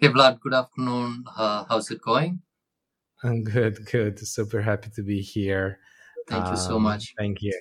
Hey Vlad, good afternoon. Uh, how's it going? I'm good, good. Super happy to be here. Thank you so Um, much. thank you.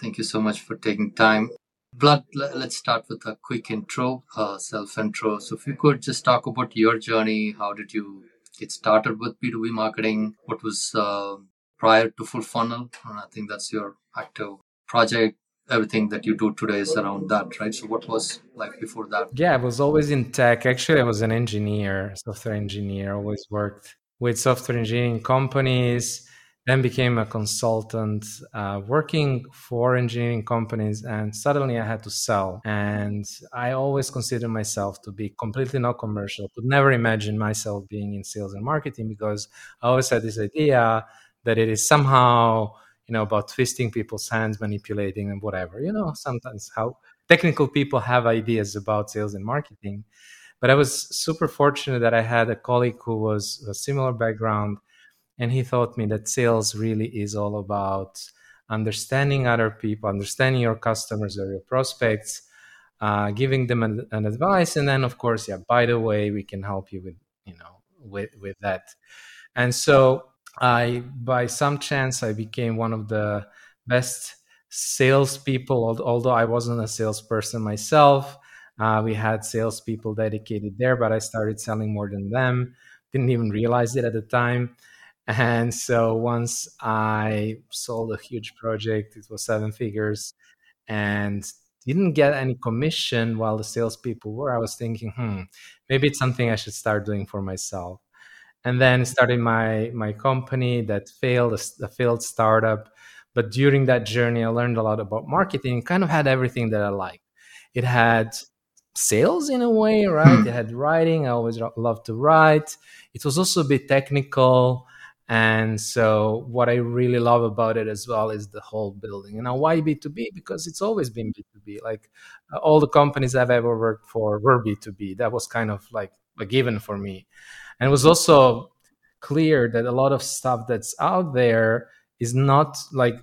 Thank you so much for taking time. Vlad, le- let's start with a quick intro, uh, self intro. So, if you could just talk about your journey, how did you get started with B2B marketing? What was uh, prior to Full Funnel? And I think that's your active project. Everything that you do today is around that, right? So, what was like before that? Yeah, I was always in tech. Actually, I was an engineer, software engineer. Always worked with software engineering companies. Then became a consultant, uh, working for engineering companies, and suddenly I had to sell. And I always considered myself to be completely not commercial. Could never imagine myself being in sales and marketing because I always had this idea that it is somehow you know about twisting people's hands manipulating and whatever you know sometimes how technical people have ideas about sales and marketing. But i was super fortunate that i had a colleague who was a similar background and he taught me that sales really is all about understanding other people understanding your customers or your prospects uh, giving them an, an advice and then of course yeah by the way we can help you with you know with with that. And so I, by some chance, I became one of the best salespeople. Although I wasn't a salesperson myself, uh, we had salespeople dedicated there, but I started selling more than them. Didn't even realize it at the time. And so once I sold a huge project, it was seven figures, and didn't get any commission while the salespeople were. I was thinking, hmm, maybe it's something I should start doing for myself and then started my my company that failed a, a, failed startup. But during that journey i learned a lot about marketing kind of had everything that i liked. It had sales in a way right? It had writing. I always loved to write. It was also a bit technical. And so what i really love about it as well is the whole building. And now why b2b because it's always been b2b like uh, all the companies i've ever worked for were b2b that was kind of like a given for me and it was also clear that a lot of stuff that's out there is not like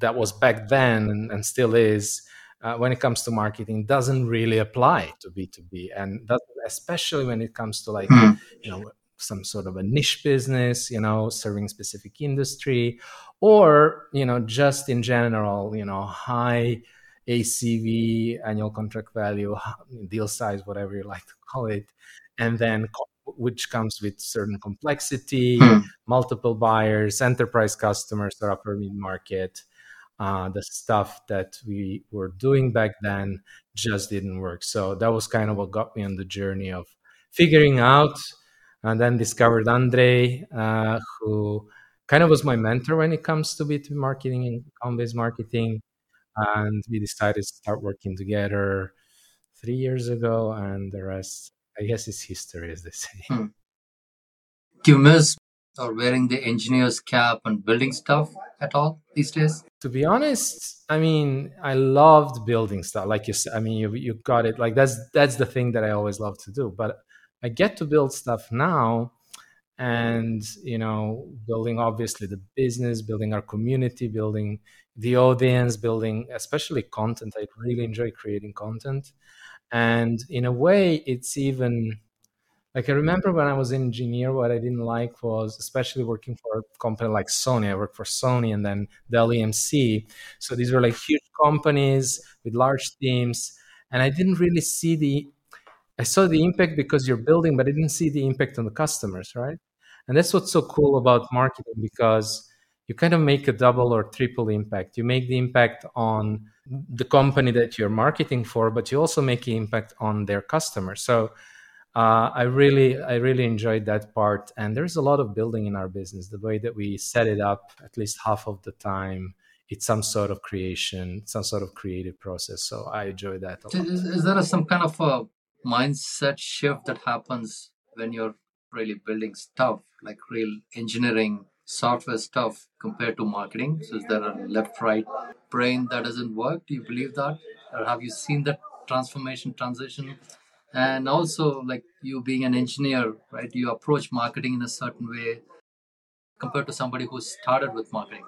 that was back then and, and still is uh, when it comes to marketing doesn't really apply to b2b and especially when it comes to like mm. you know some sort of a niche business you know serving specific industry or you know just in general you know high acv annual contract value deal size whatever you like to call it and then which comes with certain complexity, hmm. multiple buyers, enterprise customers, or upper mid market. Uh, the stuff that we were doing back then just didn't work. So that was kind of what got me on the journey of figuring out, and then discovered Andrei, uh, who kind of was my mentor when it comes to B2B marketing and account-based marketing. And we decided to start working together three years ago, and the rest I guess it's history, as they say. Hmm. Do you miss or wearing the engineer's cap and building stuff at all these days? To be honest, I mean, I loved building stuff. Like you said, I mean, you you got it. Like that's that's the thing that I always love to do. But I get to build stuff now, and you know, building obviously the business, building our community, building the audience, building especially content. I really enjoy creating content and in a way it's even like i remember when i was an engineer what i didn't like was especially working for a company like sony. I worked for sony and then dell emc so these were like huge companies with large teams. And i didn't really see the i saw the impact because you're building but i didn't see the impact on the customers right? And that's what's so cool about marketing because you kind of make a double or triple impact. You make the impact on the company that you're marketing for, but you also make an impact on their customers. So uh, I really, I really enjoyed that part. And there's a lot of building in our business. The way that we set it up, at least half of the time, it's some sort of creation, some sort of creative process. So I enjoy that. Is, is there a, some kind of a mindset shift that happens when you're really building stuff, like real engineering software stuff compared to marketing? So is there a left right brain that doesn't work? Do you believe that? Or have you seen that transformation transition? And also, like you being an engineer, right? You approach marketing in a certain way compared to somebody who started with marketing.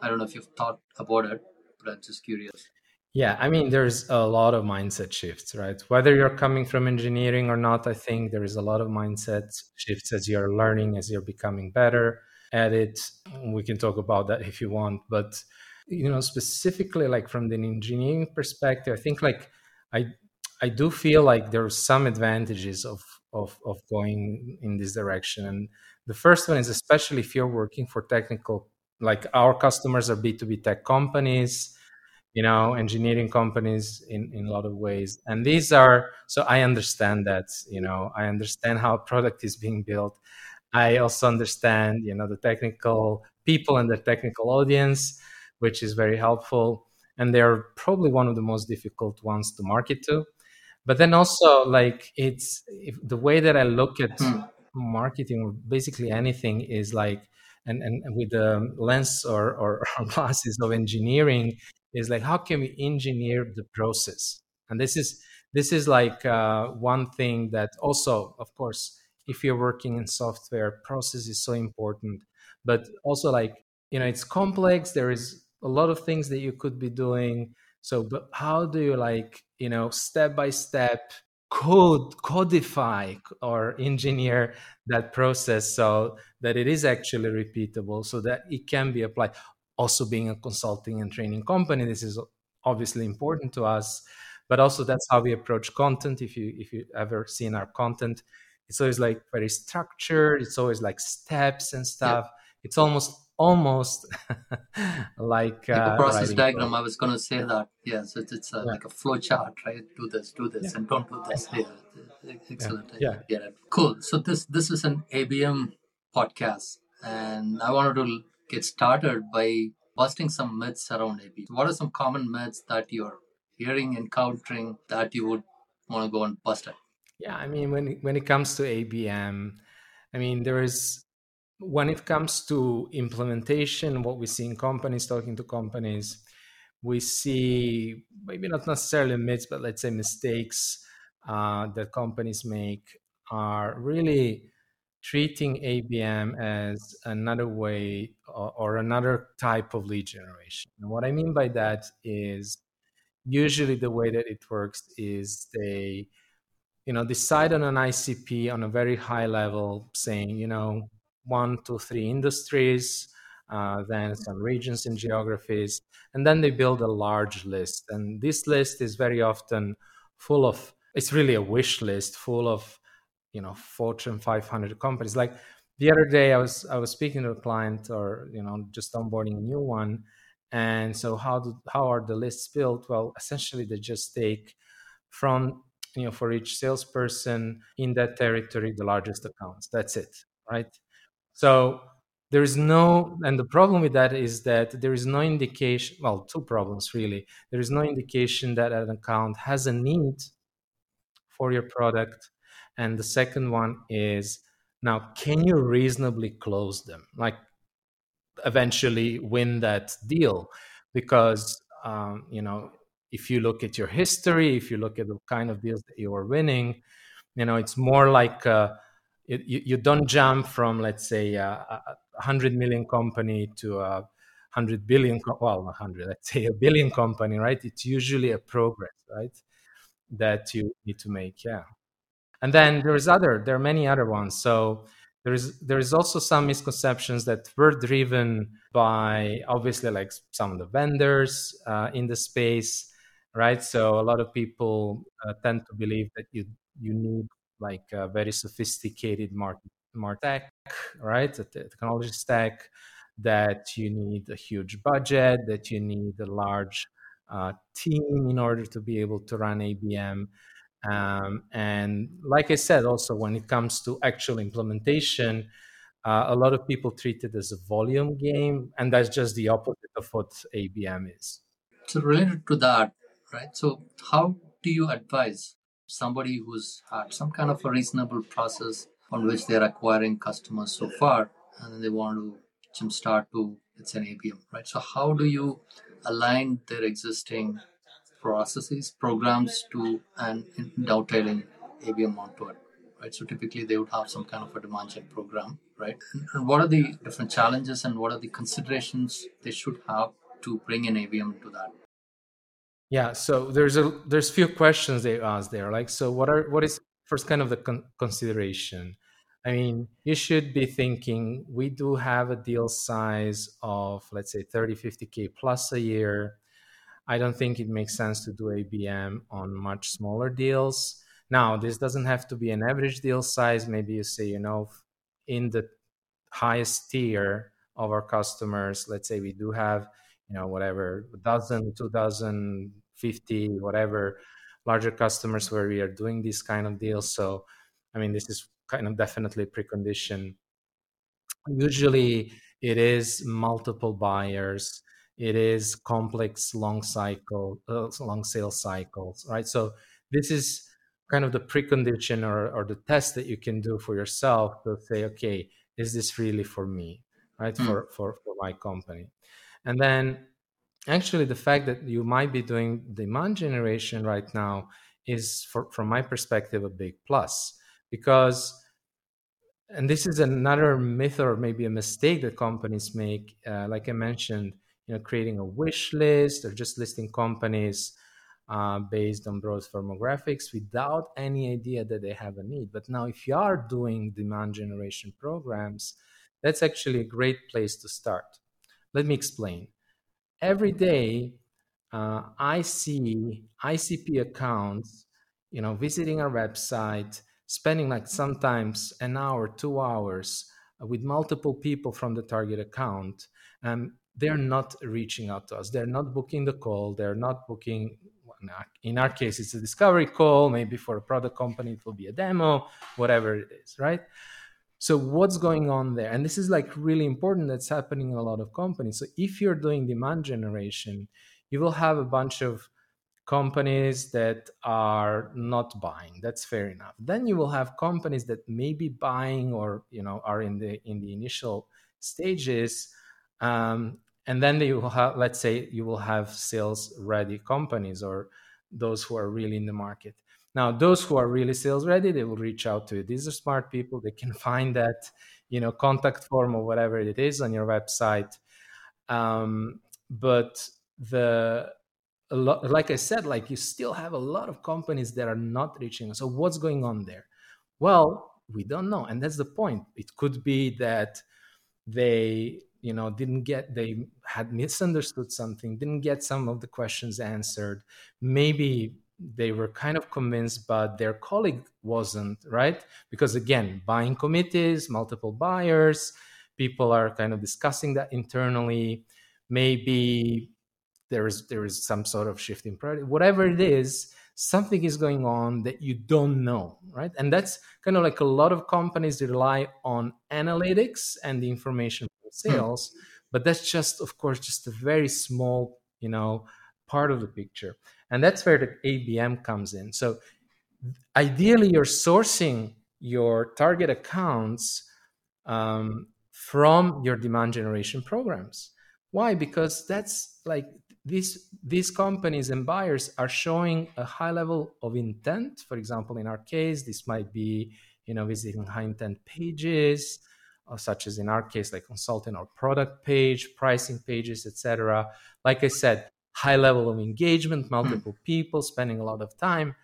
I don't know if you've thought about it, but I'm just curious. Yeah, I mean, there's a lot of mindset shifts, right? Whether you're coming from engineering or not, I think there is a lot of mindset shifts as you're learning, as you're becoming better at it. We can talk about that if you want, but you know, specifically like from the engineering perspective, I think like I I do feel like there are some advantages of of of going in this direction. And the first one is especially if you're working for technical like our customers are B2B tech companies you know engineering companies in in a lot of ways and these are so i understand that you know i understand how product is being built i also understand you know the technical people and the technical audience which is very helpful. And they're probably one of the most difficult ones to market to. But then also like it's if, the way that i look at Hmm. marketing or basically anything is like and, and with the lens or, or, or glasses of engineering is like how can we engineer the process? And this is this is like uh, one thing that also of course if you're working in software process is so important. But also like you know it's complex there is a lot of things that you could be doing. So but how do you like you know step by step code codify or engineer that process so that it is actually repeatable so that it can be applied? Also being a consulting and training company this is obviously important to us but also that's how we approach content. If you if you ever seen our content it's always like very structured. It's always like steps and stuff. Yeah. it's almost almost like, uh, process diagram. code. i was going to say that. Yeah so it's, it's a, Yeah. like a flow chart right? Do this do this Yeah. and don't do this. Yeah. Excellent. I Yeah. cool. So this this is an abm podcast and i wanted to get started by busting some myths around ab what are some common myths that you're hearing encountering that you would want to go and bust it Yeah, I mean, when when it comes to ABM, I mean, there is when it comes to implementation, what we see in companies, talking to companies, we see maybe not necessarily myths, but let's say mistakes uh, that companies make are really treating ABM as another way or, or another type of lead generation. And what I mean by that is usually the way that it works is they you know decide on an icp on a very high level saying you know one two three industries uh, then some regions and geographies and then they build a large list. And this list is very often full of it's really a wish list full of you know fortune 500 companies. Like the other day i was i was speaking to a client or you know just onboarding a new one and so how do how are the lists built? Well essentially they just take from you know for each salesperson in that territory the largest accounts. That's it right? So there is no and the problem with that is that there is no indication well two problems really. There is no indication that an account has a need for your product and the second one is now can you reasonably close them? Like eventually win that deal because um, you know if you look at your history if you look at the kind of deals that you are winning you know it's more like uh, it, you, you don't jump from let's say a, a 100 million company to a 100 billion co- well 100 let's say a billion company right? It's usually a progress right that you need to make yeah. And then there's other there are many other ones. So there is there is also some misconceptions that were driven by obviously like some of the vendors uh, in the space right? So a lot of people uh, tend to believe that you you need like a very sophisticated market right? A technology stack that you need a huge budget that you need a large uh, team in order to be able to run abm um, and like I said, also when it comes to actual implementation, uh, a lot of people treat it as a volume game, and that's just the opposite of what ABM is. So related to that, right? So how do you advise somebody who's had some kind of a reasonable process on which they're acquiring customers so far, and then they want to jumpstart to it's an ABM, right? So how do you align their existing processes, programs to and dovetailing ABM onto it, right? So typically they would have some kind of a demand gen program, right? And what are the different challenges and what are the considerations they should have to bring an ABM to that? Yeah, so there's a there's few questions they ask there. Like, so what are what is first kind of the con- consideration? I mean, you should be thinking we do have a deal size of let's say 30, 50k plus a year. I don't think it makes sense to do ABM on much smaller deals. Now, this doesn't have to be an average deal size. Maybe you say, you know, in the highest tier of our customers, let's say we do have, you know, whatever, a dozen, two dozen, 50, whatever, larger customers where we are doing these kind of deals. So, I mean, this is kind of definitely precondition. Usually it is multiple buyers. It is complex, long cycle, uh, long sales cycles, right? So this is kind of the precondition or, or the test that you can do for yourself to say, okay, is this really for me, right? Mm. For, for, for my company. And then actually the fact that you might be doing demand generation right now is for, from my perspective a big plus because and this is another myth or maybe a mistake that companies make uh, like i mentioned you know creating a wish list or just listing companies uh, based on broad firmographics without any idea that they have a need. But now if you are doing demand generation programs that's actually a great place to start. Let me explain every day uh, I see ICP accounts, you know, visiting our website, spending like sometimes an hour, two hours with multiple people from the target account. Um, they're not reaching out to us. They're not booking the call. They're not booking. In our case, it's a discovery call. Maybe for a product company, it will be a demo, whatever it is, right? So what's going on there? And this is like really important that's happening in a lot of companies. So if you're doing demand generation, you will have a bunch of companies that are not buying. That's fair enough. Then you will have companies that may be buying or you know are in the in the initial stages. Um, and then you will have, let's say, you will have sales ready companies or those who are really in the market. Now, those who are really sales ready, they will reach out to you. These are smart people. They can find that, you know, contact form or whatever it is on your website. Um, but the lot, like I said, like you still have a lot of companies that are not reaching. So what's going on there? Well, we don't know, and that's the point. It could be that they you know didn't get they had misunderstood something didn't get some of the questions answered maybe they were kind of convinced, but their colleague wasn't, right? Because again, buying committees, multiple buyers, people are kind of discussing that internally. Maybe there is there is some sort of shift in priority. Whatever it is, something is going on that you don't know, right? And that's kind of like a lot of companies rely on analytics and the information from hmm. sales, hmm. but that's just, of course, just a very small, you know, part of the picture. And that's where the ABM comes in. So ideally, you're sourcing your target accounts um, from your demand generation programs. Why? Because that's like these these companies and buyers are showing a high level of intent. For example, in our case, this might be you know visiting high intent pages, uh, such as in our case, like consultant or product page, pricing pages, etc. Like I said, high level of engagement, hmm. multiple mm. people spending a lot of time.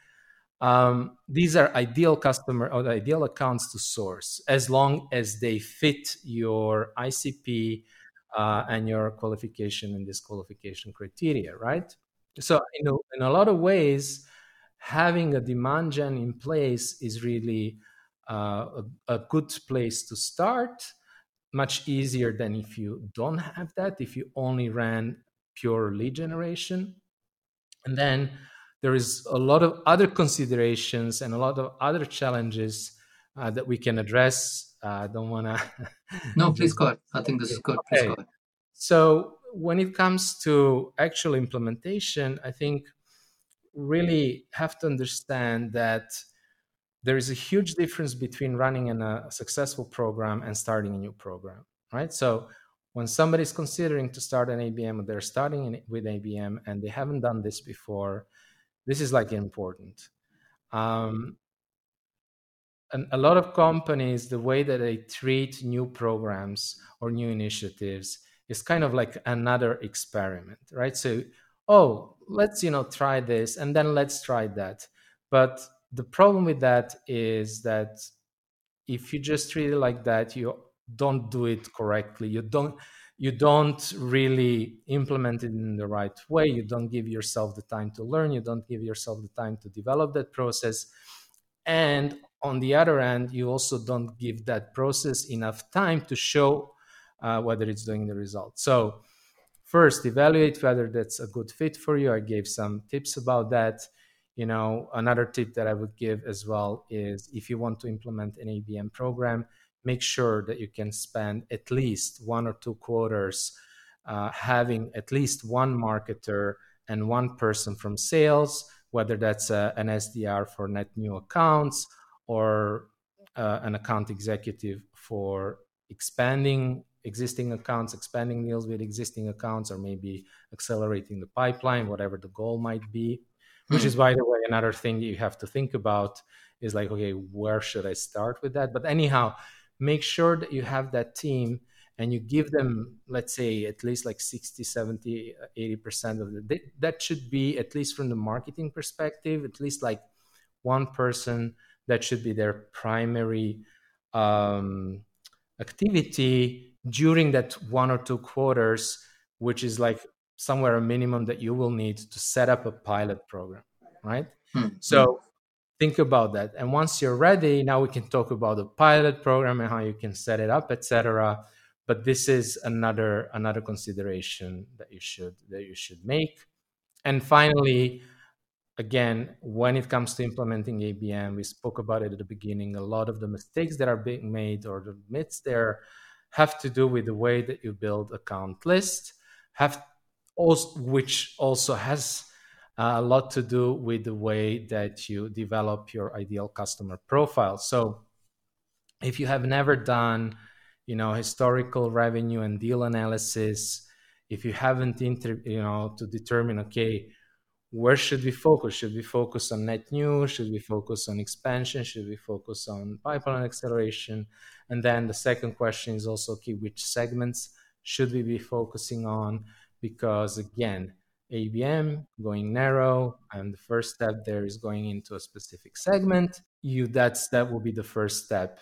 Um, these are ideal customer or ideal accounts to source as long as they fit your ICP uh, and your qualification and disqualification criteria, right? So, you know, in a lot of ways, having a demand gen in place is really uh, a, a good place to start much easier than if you don't have that if you only ran pure lead generation. And then there is a lot of other considerations and a lot of other challenges uh, that we can address. Uh, I don't want to. no, please go ahead. I think this is good. Please okay. go ahead. So, when it comes to actual implementation, I think really have to understand that there is a huge difference between running in a successful program and starting a new program, right? So, when somebody's considering to start an ABM, they're starting in, with ABM and they haven't done this before, this is like important. Um, and a lot of companies, the way that they treat new programs or new initiatives is kind of like another experiment, right? So oh let's you know try this and then let's try that but the problem with that is that if you just treat it like that you don't do it correctly. You don't you don't really implement it in the right way. You don't give yourself the time to learn. You don't give yourself the time to develop that process. And on the other end you also don't give that process enough time to show uh, whether it's doing the result. So first evaluate whether that's a good fit for you. I gave some tips about that. You know another tip that i would give as well is if you want to implement an abm program make sure that you can spend at least one or two quarters uh, having at least one marketer and one person from sales whether that's a, an sdr for net new accounts or uh, an account executive for expanding existing accounts, expanding deals with existing accounts, or maybe accelerating the pipeline, whatever the goal might be. Which is, hmm. by the way, another thing you have to think about is like, okay, where should I start with that? But anyhow, make sure that you have that team and you give them, let's say, at least like 60, 70, 80% of the, that should be, at least from the marketing perspective, at least like one person that should be their primary um, activity during that one or two quarters, which is like somewhere a minimum that you will need to set up a pilot program, right? Hmm. So think about that. And once you're ready, now we can talk about the pilot program and how you can set it up, etc. But this is another another consideration that you should that you should make. And finally, again, when it comes to implementing ABM, we spoke about it at the beginning. A lot of the mistakes that are being made or the myths there have to do with the way that you build account list, have also, which also has Uh, a lot to do with the way that you develop your ideal customer profile. So, if you have never done, you know, historical revenue and deal analysis, if you haven't, inter- you know, to determine, okay, where should we focus? Should we focus on net new? Should we focus on expansion? Should we focus on pipeline acceleration? And then the second question is also okay, which segments should we be focusing on? Because again, ABM going narrow, and the first step there is going into a specific segment. You that's that will be the first step.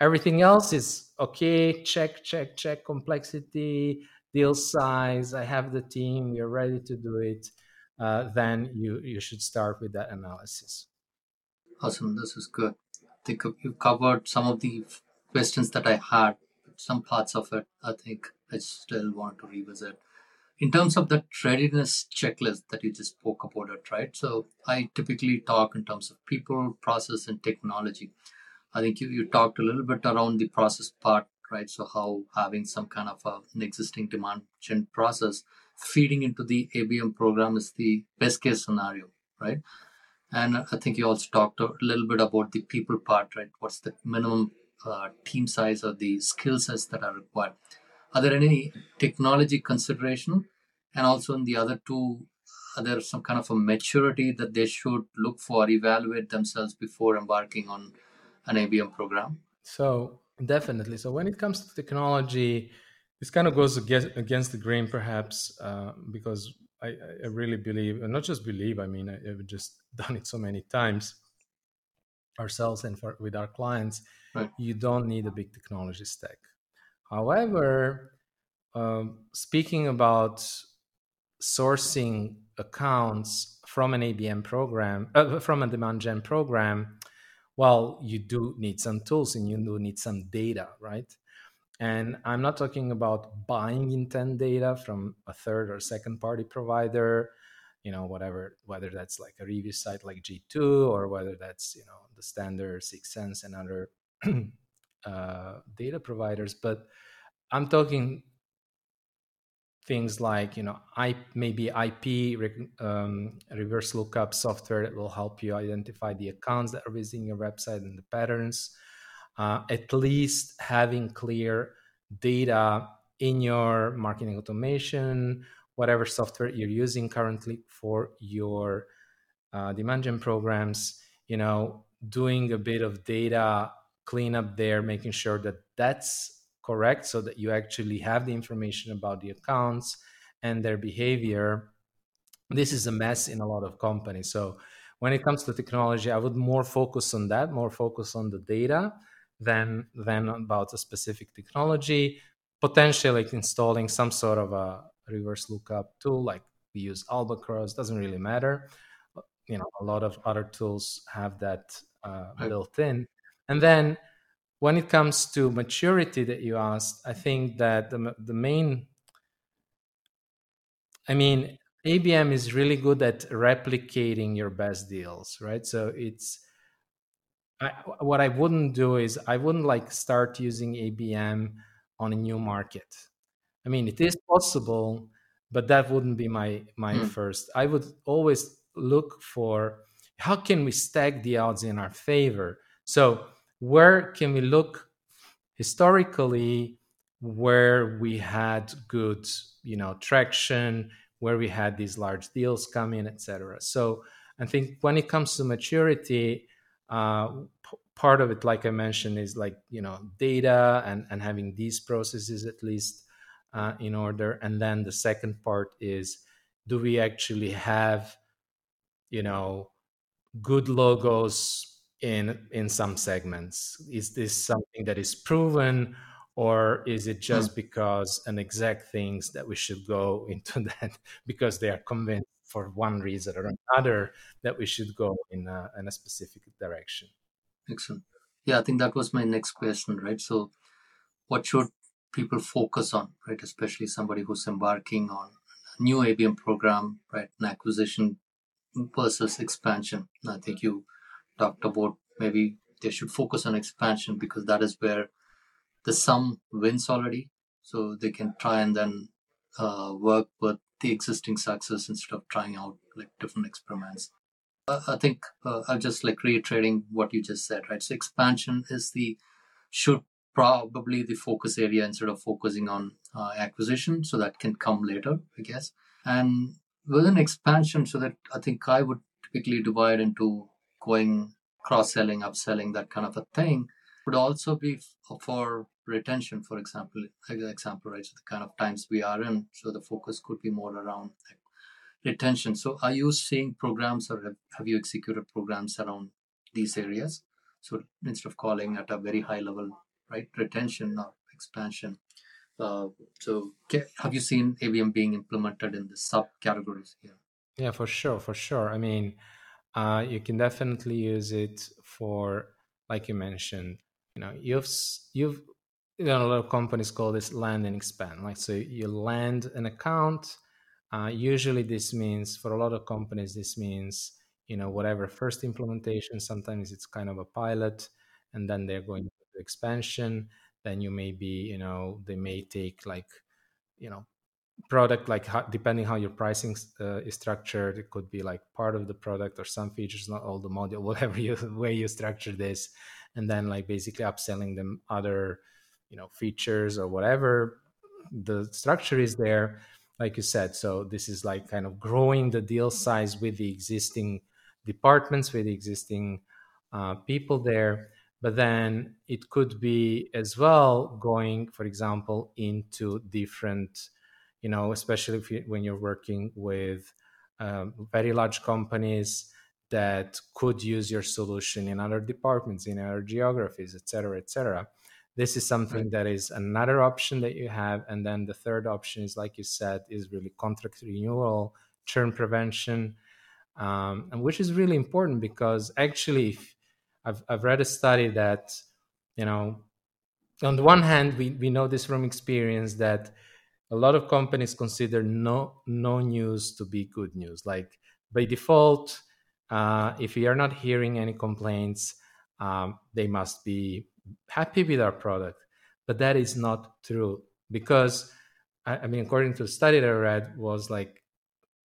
Everything else is okay, check, check, check complexity, deal size. I have the team, we're ready to do it uh, then you you should start with that analysis. Awesome, this is good. I think you covered some of the questions that I had. Some parts of it, I think I still want to revisit. In terms of the readiness checklist that you just spoke about it, right? So I typically talk in terms of people, process, and technology. I think you, you talked a little bit around the process part, right? So how having some kind of a, an existing demand gen process feeding into the ABM program is the best case scenario, right? And I think you also talked a little bit about the people part, right? What's the minimum uh, team size or the skill sets that are required? Are there any technology consideration? And also in the other two, are there some kind of a maturity that they should look for, evaluate themselves before embarking on an ABM program? So definitely. So when it comes to technology, this kind of goes against, the grain, perhaps, uh, because I, I, really believe, and not just believe, I mean, I, have just done it so many times ourselves and for, with our clients. Right. You don't need a big technology stack. However, um, speaking about sourcing accounts from an ABM program, uh, from a demand gen program, well, you do need some tools and you do need some data, right? And I'm not talking about buying intent data from a third or second party provider, you know, whatever, whether that's like a review site like G2 or whether that's, you know, the standard 6sense and other uh, data providers. But I'm talking things like, you know, I maybe IP um, reverse lookup software that will help you identify the accounts that are visiting your website and the patterns uh, at least having clear data in your marketing automation, whatever software you're using currently for your uh, demand gen programs, you know, doing a bit of data cleanup there, making sure that that's correct so that you actually have the information about the accounts and their behavior. This is a mess in a lot of companies. So when it comes to technology i would more focus on that more focus on the data than than about a specific technology. Potentially like installing some sort of a reverse lookup tool like we use albacross doesn't really matter. You know a lot of other tools have that uh, built in and then when it comes to maturity that you asked i think that the, the main i mean abm is really good at replicating your best deals right? So it's I, what i wouldn't do is i wouldn't like start using abm on a new market. I mean it is possible but that wouldn't be my my mm. first. I would always look for how can we stack the odds in our favor. So where can we look historically where we had good you know traction where we had these large deals come in etc so i think when it comes to maturity uh, p- part of it like i mentioned is like you know data and and having these processes at least uh, in order. And then the second part is do we actually have you know good logos in in some segments? Is this something that is proven or is it just mm. because an exec thinks that we should go into that because they are convinced for one reason or another that we should go in a, in a specific direction? Excellent. Yeah i think that was my next question right? So what should people focus on right? Especially somebody who's embarking on a new abm program right? An acquisition versus expansion. I think you talked about maybe they should focus on expansion because that is where the sum wins already. So they can try and then uh, work with the existing success instead of trying out like different experiments. Uh, I think uh, I'm just like reiterating what you just said, right? So expansion is the should probably the focus area instead of focusing on uh, acquisition. So that can come later, I guess. And within expansion, so that I think I would typically divide into going cross selling, upselling, that kind of a thing, would also be for retention, for example, example, right? So the kind of times we are in, so the focus could be more around retention. So are you seeing programs or have, you executed programs around these areas? So instead of calling at a very high level, right, retention or expansion, uh, so, have you seen ABM being implemented in the subcategories here? Yeah, for sure, for sure. I mean, uh, you can definitely use it for, like you mentioned, you know, you've you've you know a lot of companies call this land and expand. Like, so you land an account. Uh, usually, this means for a lot of companies, this means you know whatever first implementation. Sometimes it's kind of a pilot, and then they're going to expansion then you may be you know they may take like you know product like depending how your pricing uh, is structured it could be like part of the product or some features not all the module whatever you way you structure this. And then like basically upselling them other you know features or whatever the structure is there like you said. So this is like kind of growing the deal size with the existing departments with the existing uh, people there. But then it could be as well going for example into different you know especially if you, when you're working with um, very large companies that could use your solution in other departments in other geographies etc etc this is something right. that is another option that you have and then the third option is like you said is really contract renewal churn prevention um, and which is really important because actually if, I've, I've read a study that, you know, on the one hand, we, we know this from experience that a lot of companies consider no no news to be good news. Like by default, uh, if we are not hearing any complaints, um, they must be happy with our product. But that is not true because I, I mean, according to the study that I read, was like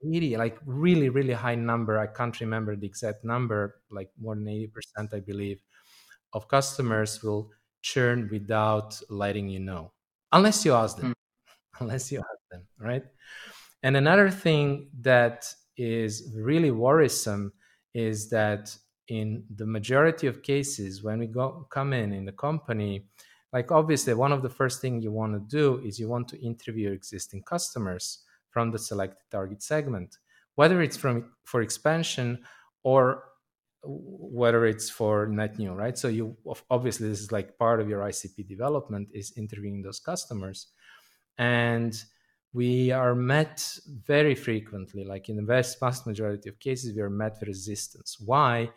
really like really really high number i can't remember the exact number like more than 80% i believe of customers will churn without letting you know unless you ask them mm. unless you have them right and another thing that is really worrisome is that in the majority of cases when we go come in in the company like obviously one of the first thing you want to do is you want to interview existing customers from the selected target segment. whether it's from for expansion or whether it's for net new, right? So you obviously this is like part of your ICP development is interviewing those customers, and we are met very frequently, like in the vast, vast majority of cases, we are met with resistance. Why?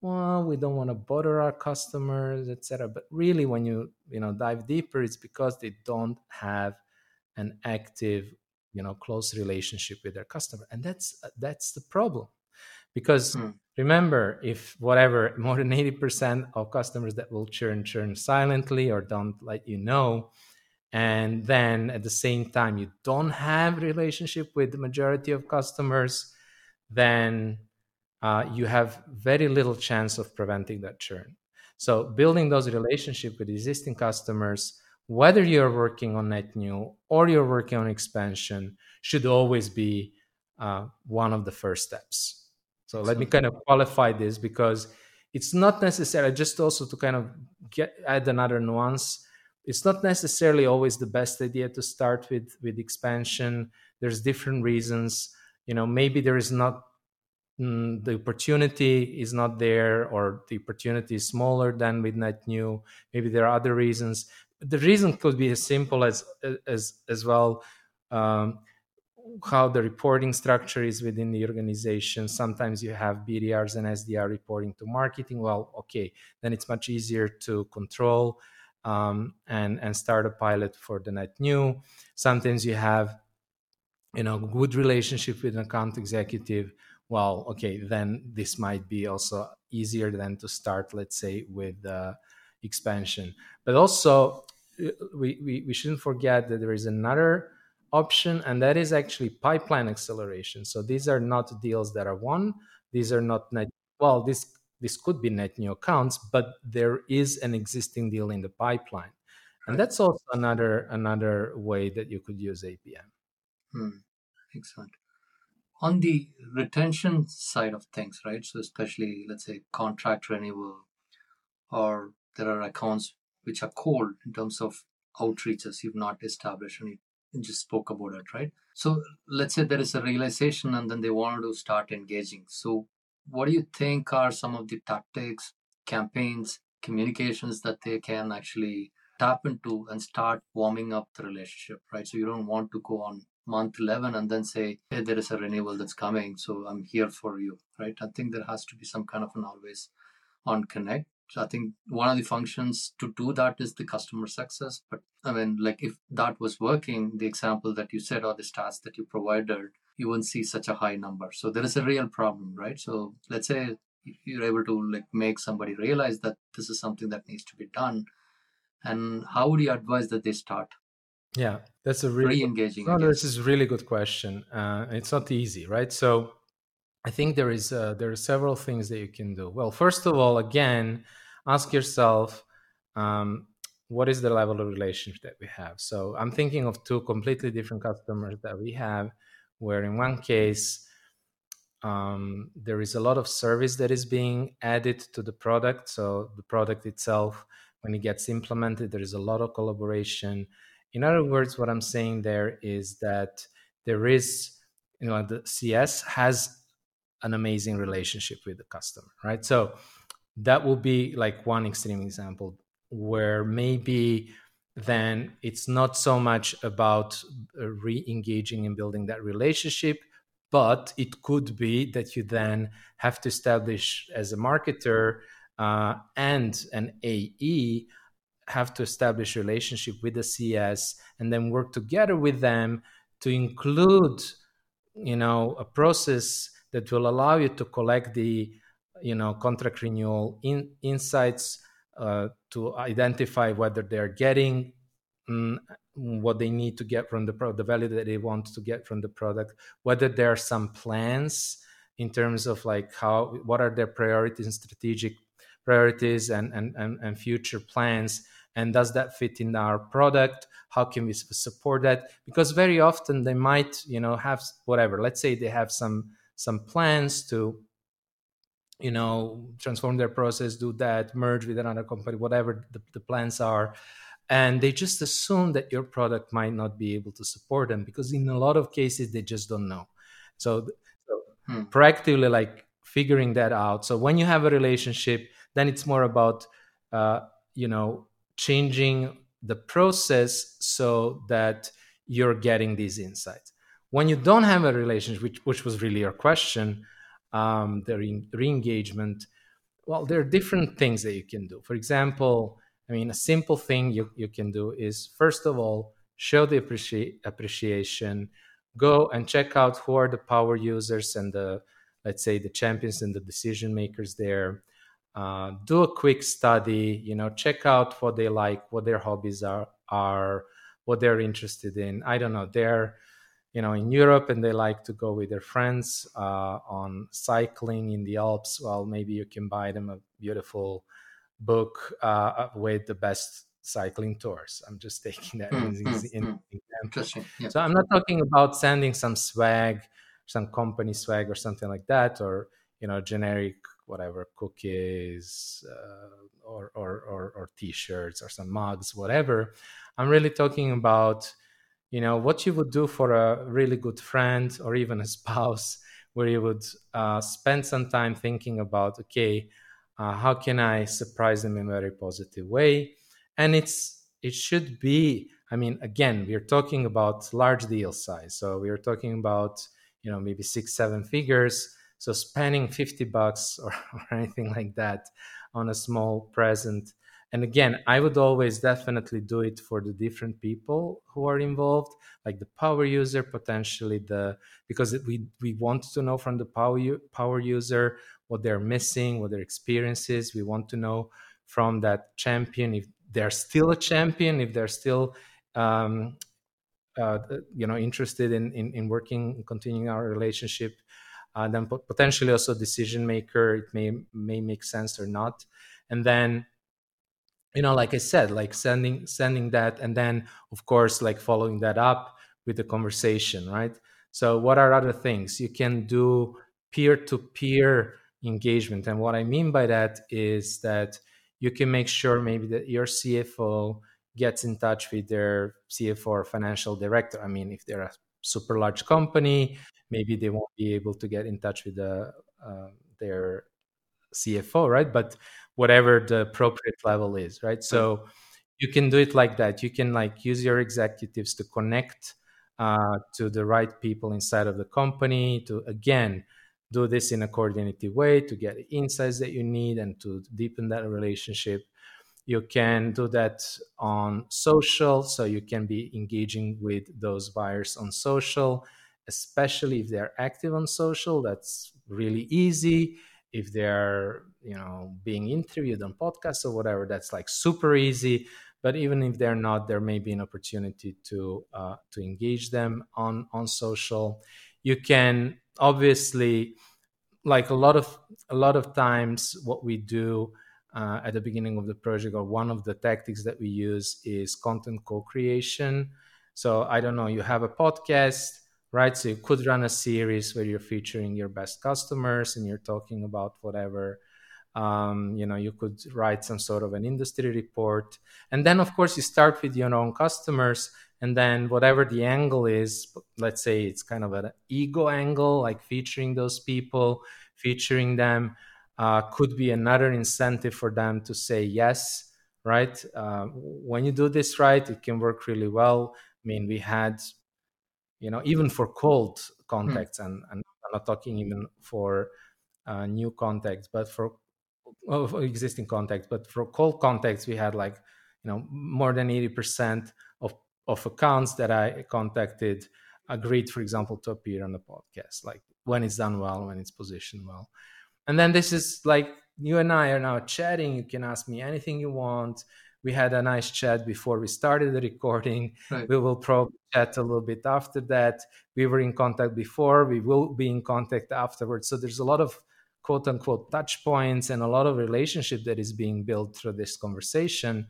Well, we don't want to bother our customers, etc. But really, when you you know dive deeper, it's because they don't have an active, you know, close relationship with their customer, and that's that's the problem. Because hmm. remember, if whatever more than eighty percent of customers that will churn churn silently or don't let you know, and then at the same time you don't have relationship with the majority of customers then uh, you have very little chance of preventing that churn. So building those relationships with existing customers whether you're working on net new or you're working on expansion should always be uh, one of the first steps. So let me kind of qualify this because it's not necessary just also to kind of get add another nuance it's not necessarily always the best idea to start with with expansion. There's different reasons. You know maybe there is not mm, the opportunity is not there or the opportunity is smaller than with net new. Maybe there are other reasons. The reason could be as simple as as as well um, how the reporting structure is within the organization. Sometimes you have BDRs and SDR reporting to marketing. Well, okay, then it's much easier to control um, and and start a pilot for the net new. Sometimes you have, you know, good relationship with an account executive. Well, okay, then this might be also easier than to start, let's say, with uh, expansion. But also, uh, we, we we shouldn't forget that there is another option, and that is actually pipeline acceleration. So these are not deals that are won. These are not net. Well, this this could be net new accounts, but there is an existing deal in the pipeline. And that's also another another way that you could use ABM. Hmm. Excellent. On the retention side of things, right? So especially let's say contract renewal, or there are accounts which are cold in terms of outreaches you've not established, and you just spoke about it, right? So let's say there is a realization, and then they want to start engaging. So what do you think are some of the tactics, campaigns, communications that they can actually tap into and start warming up the relationship, right? So you don't want to go on month 11 and then say, hey, there is a renewal that's coming, so I'm here for you, right? I think there has to be some kind of an always on connect. So I think one of the functions to do that is the customer success. But I mean, like if that was working, the example that you said or the stats that you provided, you won't see such a high number. So there is a real problem, right? So let's say you're able to like make somebody realize that this is something that needs to be done, and how would you advise that they start? Yeah, that's a really engaging. No, this is a really good question. Uh, it's not easy, right? So I think there is uh, there are several things that you can do. Well, first of all, again, ask yourself. Um, what is the level of relationship that we have? So I'm thinking of two completely different customers that we have where in one case um, there is a lot of service that is being added to the product. So the product itself, when it gets implemented, there is a lot of collaboration. In other words, what I'm saying there is that there is, you know, the CS has an amazing relationship with the customer, right? So that will be like one extreme example where maybe then it's not so much about uh, re-engaging and building that relationship but it could be that you then have to establish as a marketer uh, and an ae have to establish relationship with the cs and then work together with them to include you know a process that will allow you to collect the you know contract renewal in, insights uh, to identify whether they're getting mm, what they need to get from the product, the value that they want to get from the product, whether there are some plans in terms of like how what are their priorities and strategic priorities and, and, and, and future plans and does that fit in our product? How can we support that? Because very often they might you know have whatever let's say they have some some plans to you know transform their process do that merge with another company whatever the, the plans are. And they just assume that your product might not be able to support them because in a lot of cases they just don't know. So, so Hmm. proactively like figuring that out. So when you have a relationship then it's more about uh, you know changing the process so that you're getting these insights when you don't have a relationship which, which was really your question um, the re- engagement well there are different things that you can do. For example i mean a simple thing you, you can do is first of all show the appreci- appreciation go and check out who are the power users and the let's say the champions and the decision makers there. Uh, do a quick study you know check out what they like what their hobbies are are what they're interested in. I don't know they're you know in europe and they like to go with their friends uh, on cycling in the alps well maybe you can buy them a beautiful book uh, with the best cycling tours i'm just taking that Mm, as mm, an mm. example Yeah. so I'm not talking about sending some swag, some company swag or something like that, or you know, generic whatever cookies uh, or, or or or t-shirts or some mugs, whatever. I'm really talking about you know what you would do for a really good friend or even a spouse, where you would uh, spend some time thinking about okay, uh, how can I surprise them in a very positive way, and it's it should be I mean, again, we're talking about large deal size. So we're talking about, you know, maybe six, seven figures. So spending 50 bucks or, or anything like that on a small present. And again, I would always definitely do it for the different people who are involved, like the power user, potentially the because we we want to know from the power power user what they're missing, what their experiences. We want to know from that champion if they're still a champion, if they're still um, uh, you know interested in, in, in working continuing our relationship uh, then potentially also decision maker it may may make sense or not and then you know like i said like sending sending that and then of course like following that up with the conversation right so what are other things you can do peer to peer engagement and what i mean by that is that you can make sure maybe that your cfo gets in touch with their CFO or financial director. I mean, if they're a super large company, maybe they won't be able to get in touch with the, uh, their CFO, right? But whatever the appropriate level is, right? So you can do it like that. You can like use your executives to connect uh, to the right people inside of the company to again do this in a coordinated way to get the insights that you need and to deepen that relationship you can do that on social, so you can be engaging with those buyers on social, especially if they're active on social. That's really easy. If they're, you know, being interviewed on podcasts or whatever, that's like super easy. But even if they're not, there may be an opportunity to uh, to engage them on on social. You can obviously, like a lot of a lot of times, what we do uh, at the beginning of the project, or one of the tactics that we use is content co creation. So, I don't know, you have a podcast, right? So, you could run a series where you're featuring your best customers and you're talking about whatever. Um, you know, you could write some sort of an industry report. And then, of course, you start with your own customers. And then, whatever the angle is, let's say it's kind of an ego angle, like featuring those people, featuring them uh, could be another incentive for them to say yes right uh, when you do this right it can work really well i mean we had you know even for cold contacts mm. and, and, i'm not talking even for uh, new contacts but for, well, for existing contacts but for cold contacts we had like you know more than 80% of, of accounts that i contacted agreed for example to appear on the podcast like when it's done well when it's positioned well and then this is like you and I are now chatting. You can ask me anything you want. We had a nice chat before we started the recording. Right. We will probably chat a little bit after that. We were in contact before. We will be in contact afterwards. So there's a lot of quote unquote touch points and a lot of relationship that is being built through this conversation.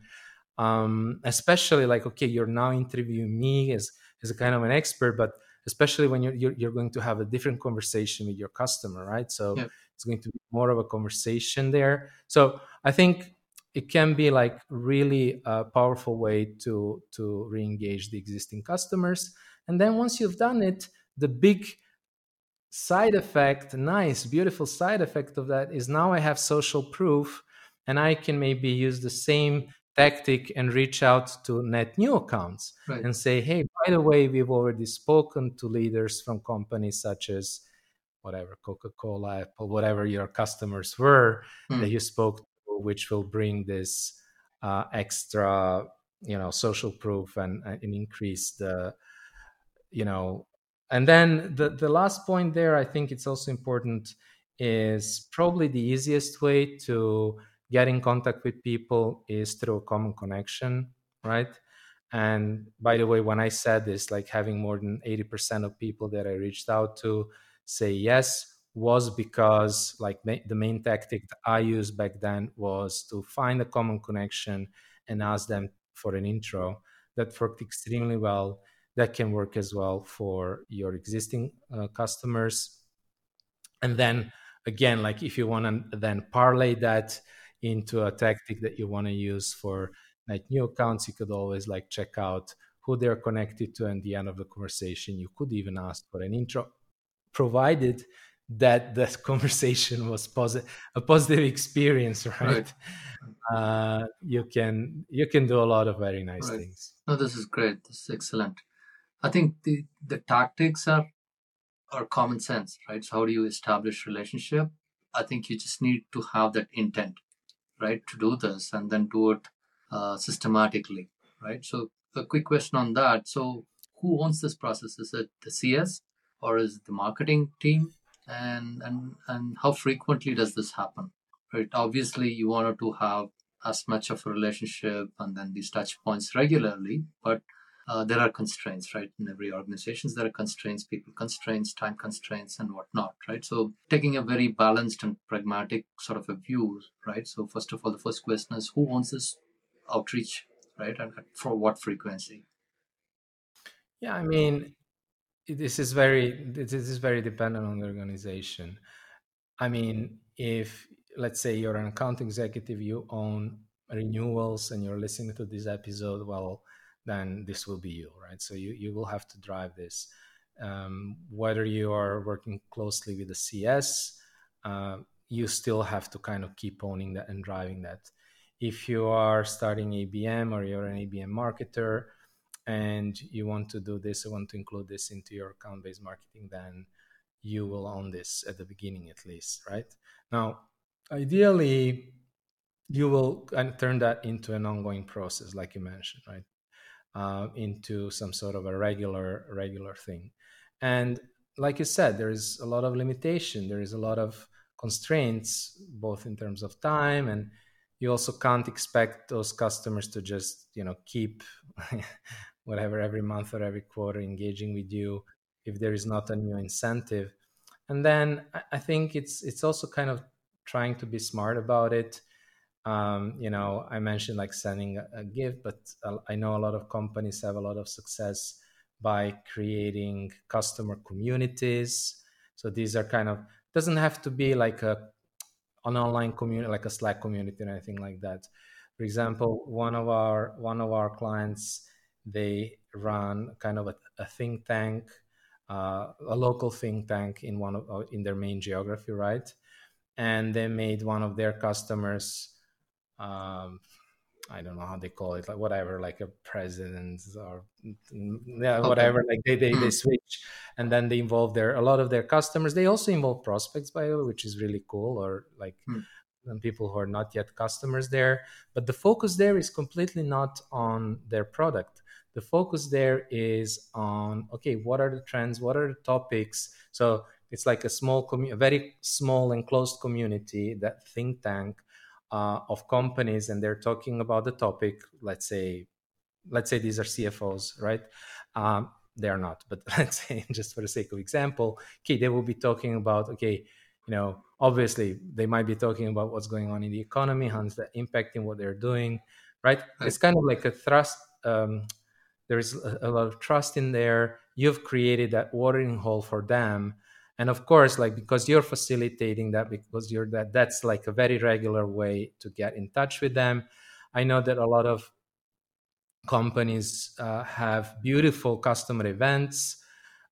Um, especially like, okay, you're now interviewing me as, as a kind of an expert, but especially when you're, you're, you're going to have a different conversation with your customer, right? So yeah it's going to be more of a conversation there so i think it can be like really a powerful way to to re-engage the existing customers and then once you've done it the big side effect, nice, beautiful side effect of that is now I have social proof and I can maybe use the same tactic and reach out to net new accounts right. and say, hey, by the way, we've already spoken to leaders from companies such as whatever, Coca Cola, Apple, whatever your customers were hmm. that you spoke to, which will bring this uh, extra, you know, social proof and, and increase the, you know, and then the, the last point there, I think it's also important is probably the easiest way to get in contact with people is through a common connection, right? And by the way, when I said this, like having more than 80% of people that I reached out to say yes was because like the main tactic that I used back then was to find a common connection and ask them for an intro. That worked extremely well. That can work as well for your existing uh, customers. And then again, like if you want to then parlay that into a tactic that you want to use for like new accounts, you could always like check out who they're connected to and the end of the conversation. You could even ask for an intro, provided that that conversation was positive a positive experience right, right. Uh, you can you can do a lot of very nice right. things. No this is great. This is excellent. I think the the tactics are are common sense right? So how do you establish relationship? I think you just need to have that intent right to do this and then do it uh, systematically right? So a quick question on that. So who owns this process? Is it the cs or is it the marketing team and and and how frequently does this happen? Right obviously you wanted to have as much of a relationship and then these touch points regularly but uh, there are constraints right? In every organizations there are constraints people constraints time constraints and whatnot right? So taking a very balanced and pragmatic sort of a view right? So first of all the first question is who owns this outreach right? And for what frequency? Yeah i mean this is very this is very dependent on the organization. I mean if let's say you're an account executive you own renewals and you're listening to this episode well then this will be you right? So you, you will have to drive this. Um, whether you are working closely with the cs uh, you still have to kind of keep owning that and driving that. If you are starting abm or you're an abm marketer and you want to do this, you want to include this into your account based marketing, then you will own this at the beginning at least, right? Now, ideally, you will turn that into an ongoing process, like you mentioned, right? Uh, into some sort of a regular regular thing, and like you said, there is a lot of limitation. There is a lot of constraints, both in terms of time and you also can't expect those customers to just you know keep whatever every month or every quarter engaging with you if there is not a new incentive. And then i think it's it's also kind of trying to be smart about it. Um, you know i mentioned like sending a, a gift but i know a lot of companies have a lot of success by creating customer communities. So these are kind of doesn't have to be like a an online community like a slack community or anything like that. For example one of our one of our clients they run kind of a, a think tank, uh, a local think tank in one of uh, in their main geography, right? And they made one of their customers, um, I don't know how they call it, like whatever, like a president or yeah, whatever. Like they, they they hmm. switch, and then they involve their a lot of their customers. They also involve prospects, by the way, which is really cool. Or like. Hmm people who are not yet customers there but the focus there is completely not on their product the focus there is on okay what are the trends? What are the topics? So it's like a small commu- a very small enclosed community that think tank uh, of companies and they're talking about the topic let's say let's say these are cfos right? Um, they are not but let's say just for the sake of example okay they will be talking about okay you know obviously they might be talking about what's going on in the economy how's that impacting what they're doing right, right. it's kind of like a thrust um, there's a, lot of trust in there. You've created that watering hole for them. And of course like because you're facilitating that because you're that that's like a very regular way to get in touch with them. I know that a lot of companies uh, have beautiful customer events.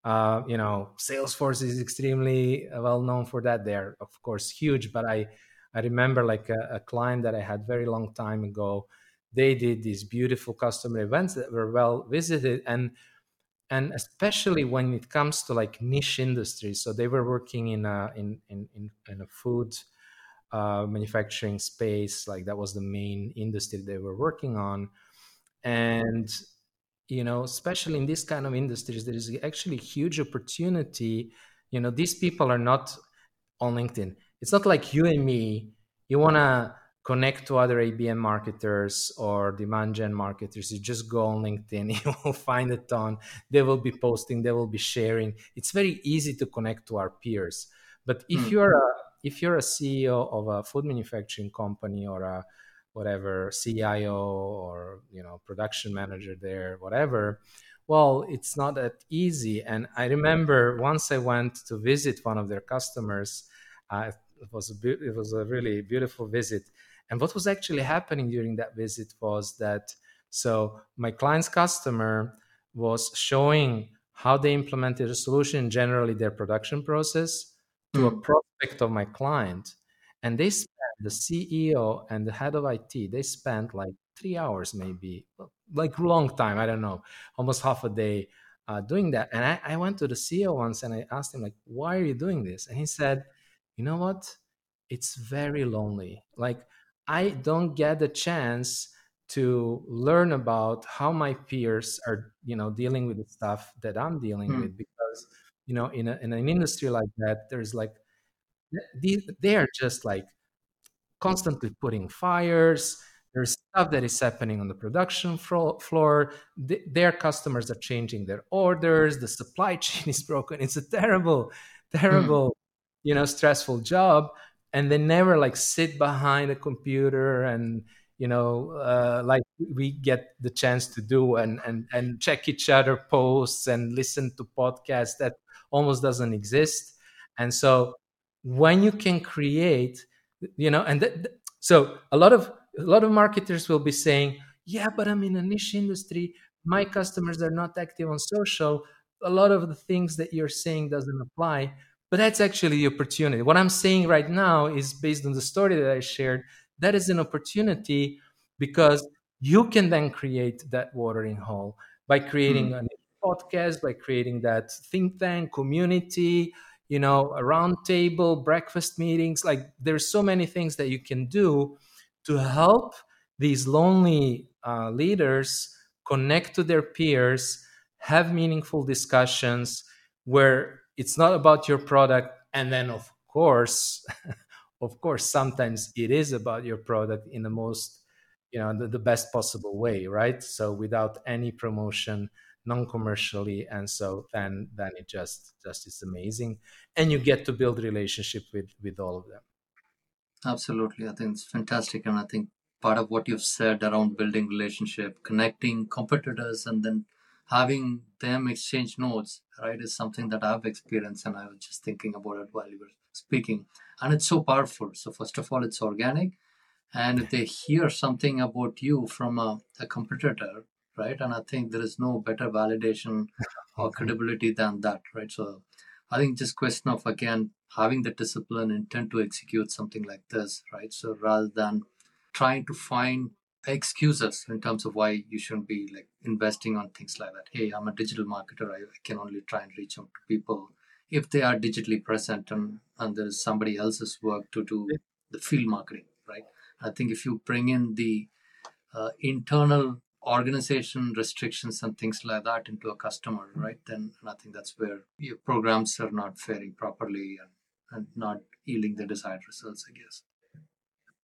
Uh, you know salesforce is extremely well known for that. They're of course huge but i i remember like a, a client that i had very long time ago they did these beautiful customer events that were well visited. And and especially when it comes to like niche industries. So they were working in a in in in, in a food uh, manufacturing space like that was the main industry they were working on. And you know especially in this kind of industries there is actually huge opportunity. You know these people are not on linkedin. It's not like you and me you want to connect to other abm marketers or demand gen marketers you just go on linkedin you will find a ton they will be posting they will be sharing it's very easy to connect to our peers but if mm. you're a if you're a ceo of a food manufacturing company or a whatever CIO or you know production manager there, whatever. Well, it's not that easy. And I remember once I went to visit one of their customers. Uh, it was a be- it was a really beautiful visit. And what was actually happening during that visit was that so my client's customer was showing how they implemented a solution, generally their production process, to mm. a prospect of my client. And they spent, the CEO and the head of IT, they spent like three hours, maybe like long time. I don't know, almost half a day uh, doing that. And I, I went to the CEO once and I asked him like, why are you doing this? And he said, you know what? It's very lonely. Like I don't get the chance to learn about how my peers are, you know, dealing with the stuff that I'm dealing hmm. with because, you know, in, a, in an industry like that, there's like, they are just like constantly putting fires. There's stuff that is happening on the production floor. their customers are changing their orders. The supply chain is broken. It's a terrible, terrible, mm. you know, stressful job. And they never like sit behind a computer and you know uh, like we get the chance to do and and and check each other posts and listen to podcasts that almost doesn't exist. And so when you can create you know and th- so a lot of a lot of marketers will be saying yeah but i'm in a niche industry. My customers are not active on social. A lot of the things that you're saying doesn't apply but that's actually the opportunity what i'm saying right now is based on the story that i shared that is an opportunity because you can then create that watering hole by creating mm. a podcast by creating that think tank community you know a round table breakfast meetings like there's so many things that you can do to help these lonely uh, leaders connect to their peers have meaningful discussions where it's not about your product and then of course of course sometimes it is about your product in the most you know the, the best possible way right? So without any promotion non-commercially and so then then it just just is amazing. And you get to build relationship with with all of them. Absolutely. I think it's fantastic. And i think part of what you've said around building relationship connecting competitors and then having them exchange notes right is something that i've experienced and i was just thinking about it while you were speaking and it's so powerful so first of all it's organic and if they hear something about you from a, a competitor right? And I think there is no better validation or credibility than that, right? So I think just question of again having the discipline intent to execute something like this, right? So rather than trying to find excuses in terms of why you shouldn't be like investing on things like that. Hey, I'm a digital marketer. I, I can only try and reach out to people if they are digitally present and, and there's somebody else's work to do the field marketing, right? I think if you bring in the uh, internal organization restrictions and things like that into a customer, right? Then I think that's where your programs are not faring properly and, and not yielding the desired results, I guess.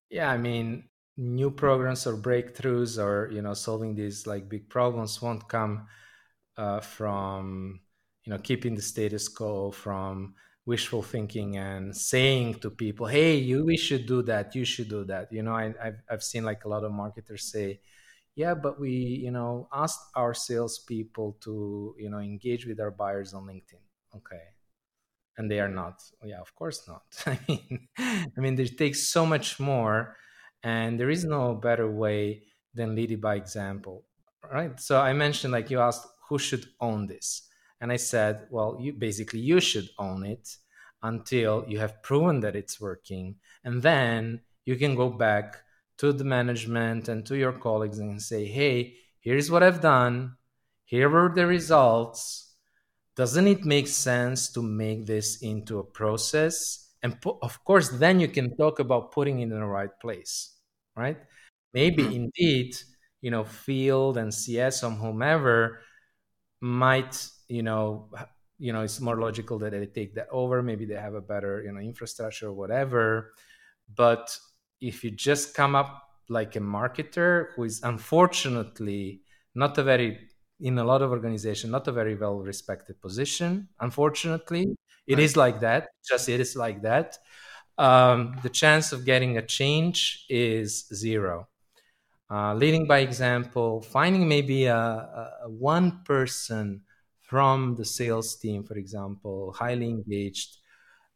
Yeah, I mean, new programs or breakthroughs or you know solving these like big problems won't come uh, from you know keeping the status quo from wishful thinking and saying to people hey you we should do that you should do that. You know I, have I've seen like a lot of marketers say yeah but we you know asked our salespeople to you know engage with our buyers on linkedin. Okay. And they are not. Yeah of course not. I mean i mean there takes so much more and there is no better way than leading by example right so i mentioned like you asked who should own this and I said, well, you basically you should own it until you have proven that it's working, and then you can go back to the management and to your colleagues and say, hey, here's what I've done. Here were the results. Doesn't it make sense to make this into a process? And of course, then you can talk about putting it in the right place, right? Maybe mm-hmm. indeed, you know, field and CS or whomever might you know you know it's more logical that they take that over maybe they have a better you know infrastructure or whatever but if you just come up like a marketer who is unfortunately not a very in a lot of organization not a very well respected position unfortunately it right. is like that just it is like that um, the chance of getting a change is zero uh, leading by example finding maybe a, a, one person from the sales team, for example, highly engaged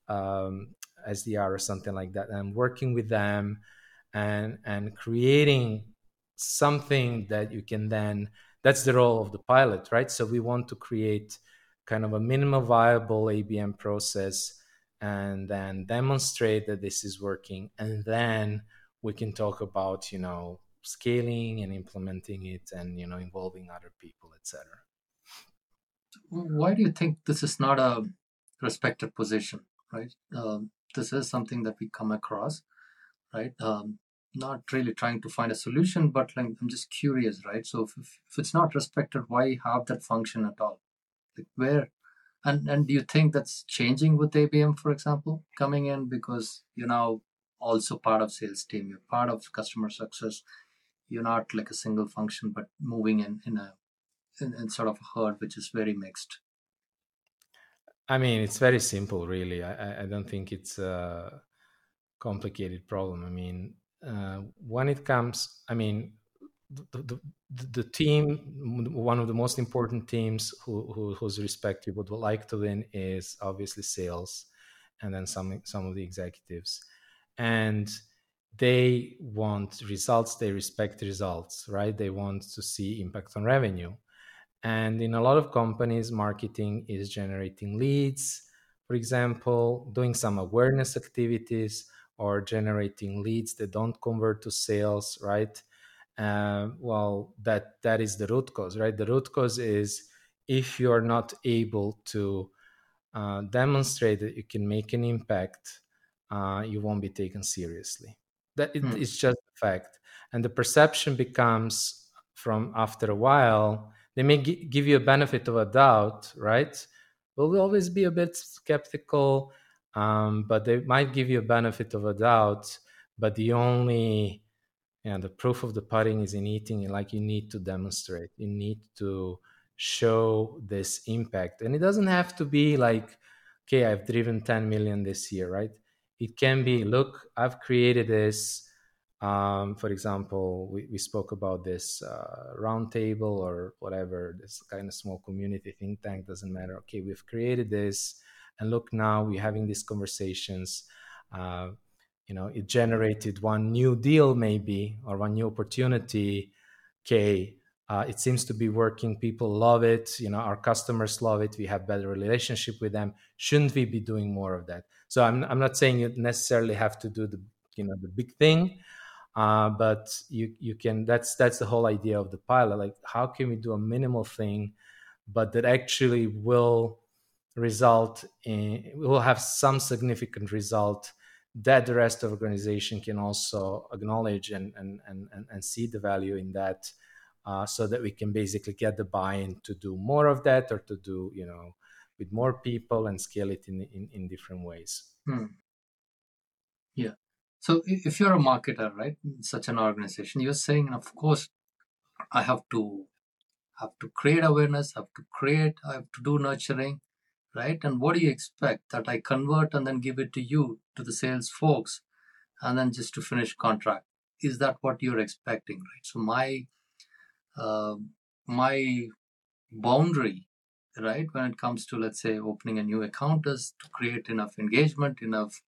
um, SDR or something like that, and working with them and and creating something that you can then that's the role of the pilot, right? So we want to create kind of a minimal viable ABM process and then demonstrate that this is working and then we can talk about you know scaling and implementing it and you know involving other people etc why do you think this is not a respected position, right? Um, this is something that we come across, right? Um, not really trying to find a solution, but like, I'm just curious, right? So if, if it's not respected, why have that function at all? Like where? And and do you think that's changing with ABM, for example, coming in because you're now also part of sales team, you're part of customer success. You're not like a single function, but moving in in a in, in sort of a herd which is very mixed? I mean, it's very simple, really. I, I don't think it's a complicated problem. I mean, uh, when it comes, I mean, the, the, team, one of the most important teams who, who, whose respect you would like to win is obviously sales, and then some some of the executives, and they want results. They respect results, right? They want to see impact on revenue, and in a lot of companies, marketing is generating leads, for example, doing some awareness activities or generating leads that don't convert to sales, right? Uh, well, that that is the root cause, right? The root cause is if you are not able to uh, demonstrate that you can make an impact, uh, you won't be taken seriously. That it, hmm. it's just a fact, and the perception becomes from after a while they may g- give you a benefit of a doubt, right? We'll always be a bit skeptical, um, but they might give you a benefit of a doubt. But the only, yeah, the proof of the pudding is in eating. Like you need to demonstrate. You need to show this impact, and it doesn't have to be like, okay, I've driven 10 million this year, right? It can be, look, I've created this um, for example, we, we spoke about this uh, roundtable or whatever, this kind of small community think tank, doesn't matter. Okay, we've created this, and look now we're having these conversations. Uh, you know, it generated one new deal, maybe, or one new opportunity. Okay, uh, it seems to be working. People love it. You know, our customers love it. We have better relationship with them. Shouldn't we be doing more of that? So I'm I'm not saying you necessarily have to do the you know the big thing uh, but you you can that's that's the whole idea of the pilot like how can we do a minimal thing but that actually will result in will have some significant result that the rest of organization can also acknowledge and and and, and see the value in that uh, so that we can basically get the buy-in to do more of that or to do you know with more people and scale it in in, in different ways hmm. yeah so if you're a marketer, right, such an organization, you're saying, of course, I have to have to create awareness, have to create, I have to do nurturing, right? And what do you expect that I convert and then give it to you, to the sales folks, and then just to finish contract? Is that what you're expecting, right? So my uh, my boundary, right, when it comes to let's say opening a new account is to create enough engagement, enough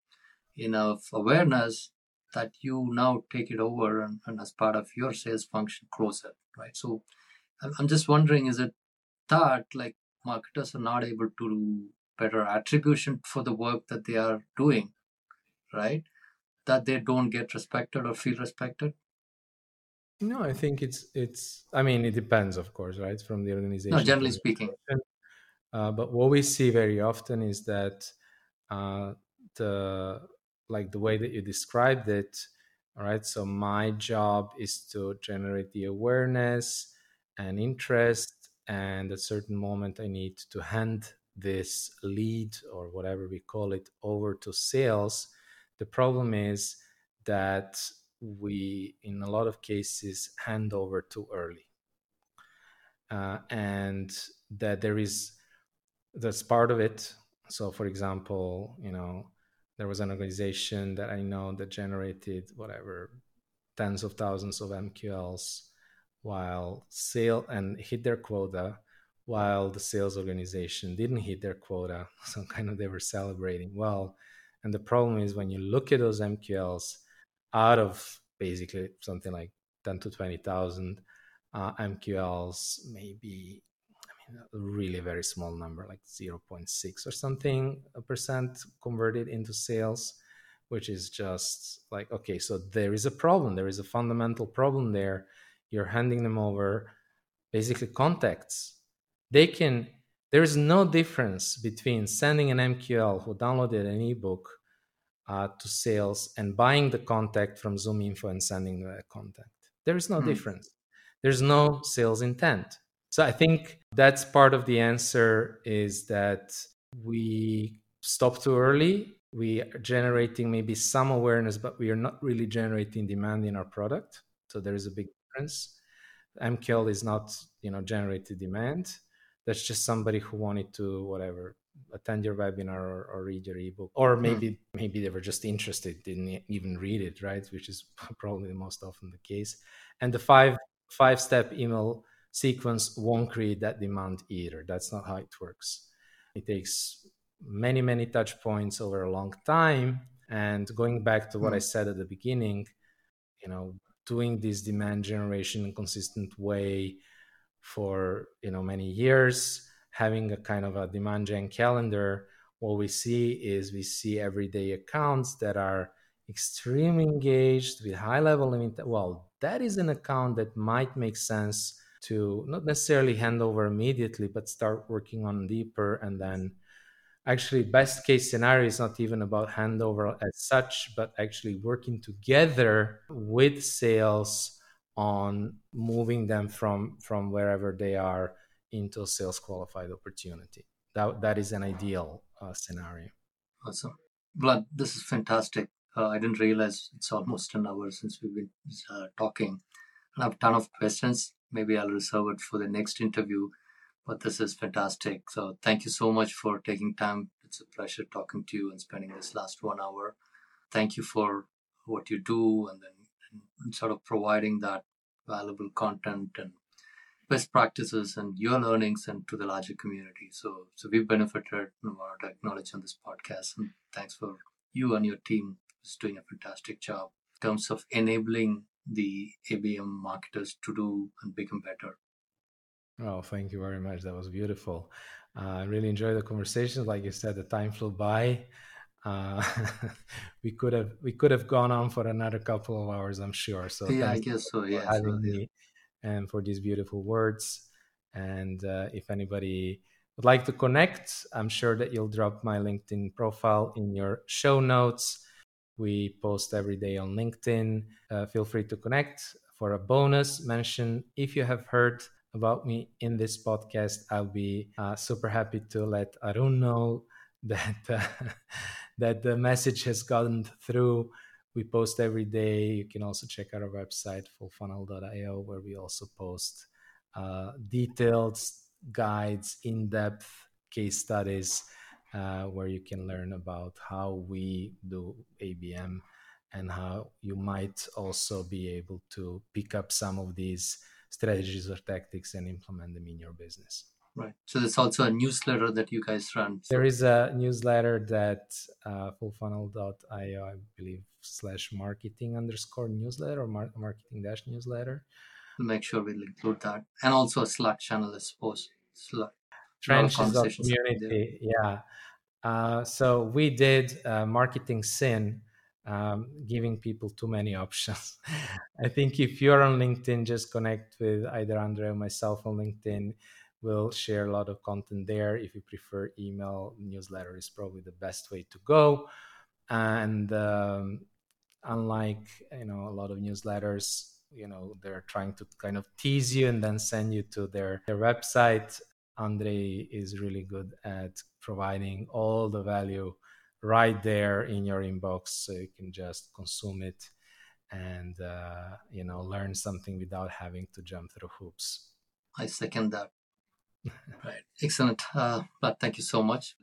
enough awareness that you now take it over and, and as part of your sales function close it right so i'm just wondering is it that like marketers are not able to do better attribution for the work that they are doing, right? That they don't get respected or feel respected. No, I think it's it's. I mean, it depends, of course, right, from the organization. No, generally speaking. Uh, but what we see very often is that uh, the like the way that you described it, right. So my job is to generate the awareness and interest, and at a certain moment, I need to hand this lead or whatever we call it over to sales. The problem is that we, in a lot of cases, hand over too early. Uh, and that there is that's part of it. So, for example, you know, there was an organization that I know that generated whatever tens of thousands of MQLs while sale and hit their quota while the sales organization didn't hit their quota. So kind of they were celebrating well. And the problem is when you look at those MQLs out of basically something like 10 to 20,000 uh, MQLs, maybe I mean, a really very small number, like 0.6 or something percent converted into sales, which is just like, okay, so there is a problem. There is a fundamental problem there. You're handing them over basically contacts. They can, there is no difference between sending an MQL who downloaded an ebook uh, to sales and buying the contact from ZoomInfo and sending the contact. There is no mm. difference. There's no sales intent. So I think that's part of the answer is that we stop too early. We are generating maybe some awareness, but we are not really generating demand in our product. So there is a big difference. MQL is not, you know, generated demand. That's just somebody who wanted to whatever attend your webinar or, or read your ebook or hmm. maybe hmm. maybe they were just interested didn't even read it right which is probably the most often the case and the five five step email sequence won't create that demand either that's not how it works it takes many many touch points over a long time and going back to what hmm. i said at the beginning you know doing this demand generation in consistent way for you know many years having a kind of a demand gen calendar, what we see is we see everyday accounts that are extremely engaged with high level limit. Well, that is an account that might make sense to not necessarily hand over immediately, but start working on deeper and then actually best case scenario is not even about handover as such but actually working together with sales on moving them from from wherever they are into a sales qualified opportunity. That, that is an ideal uh, scenario. Awesome. Vlad, this is fantastic. Uh, I didn't realize it's almost an hour since we've been uh, talking. I have a ton of questions. Maybe I'll reserve it for the next interview, but this is fantastic. So thank you so much for taking time. It's a pleasure talking to you and spending this last one hour. Thank you for what you do and then and sort of providing that valuable content and best practices and your learnings and to the larger community. So, so we've benefited from our knowledge on this podcast. And thanks for you and your team is doing a fantastic job in terms of enabling the ABM marketers to do and become better. Oh, thank you very much. That was beautiful. Uh, I really enjoyed the conversation. Like you said, the time flew by. Uh, we could have we could have gone on for another couple of hours, I'm sure. So yeah, I guess so. Yeah, having so, yeah. me and for these beautiful words. And uh, if anybody would like to connect, I'm sure that you'll drop my LinkedIn profile in your show notes. We post every day on LinkedIn. Uh, feel free to connect for a bonus mention. If you have heard about me in this podcast, I'll be uh, super happy to let Arun know that uh, that the message has gotten through we post every day. You can also check out our website, fullfunnel.io, where we also post uh, detailed guides, in depth case studies, uh, where you can learn about how we do ABM and how you might also be able to pick up some of these strategies or tactics and implement them in your business. Right. So there's also a newsletter that you guys run. There is a newsletter that uh, fullfunnel.io, I believe, slash marketing underscore newsletter or mar- marketing dash newsletter. We'll make sure we'll include that. And also a Slack channel, I suppose. Slack. trenches of community. Yeah. Uh, so we did uh, marketing sin, um, giving people too many options. I think if you're on LinkedIn, just connect with either Andrei or myself on LinkedIn. We'll share a lot of content there. If you prefer email, newsletter is probably the best way to go. And um, unlike you know a lot of newsletters, you know they're trying to kind of tease you and then send you to their their website. Andrei is really good at providing all the value right there in your inbox so you can just consume it and uh, you know learn something without having to jump through hoops. I second that. Right. Excellent. Uh, but thank you so much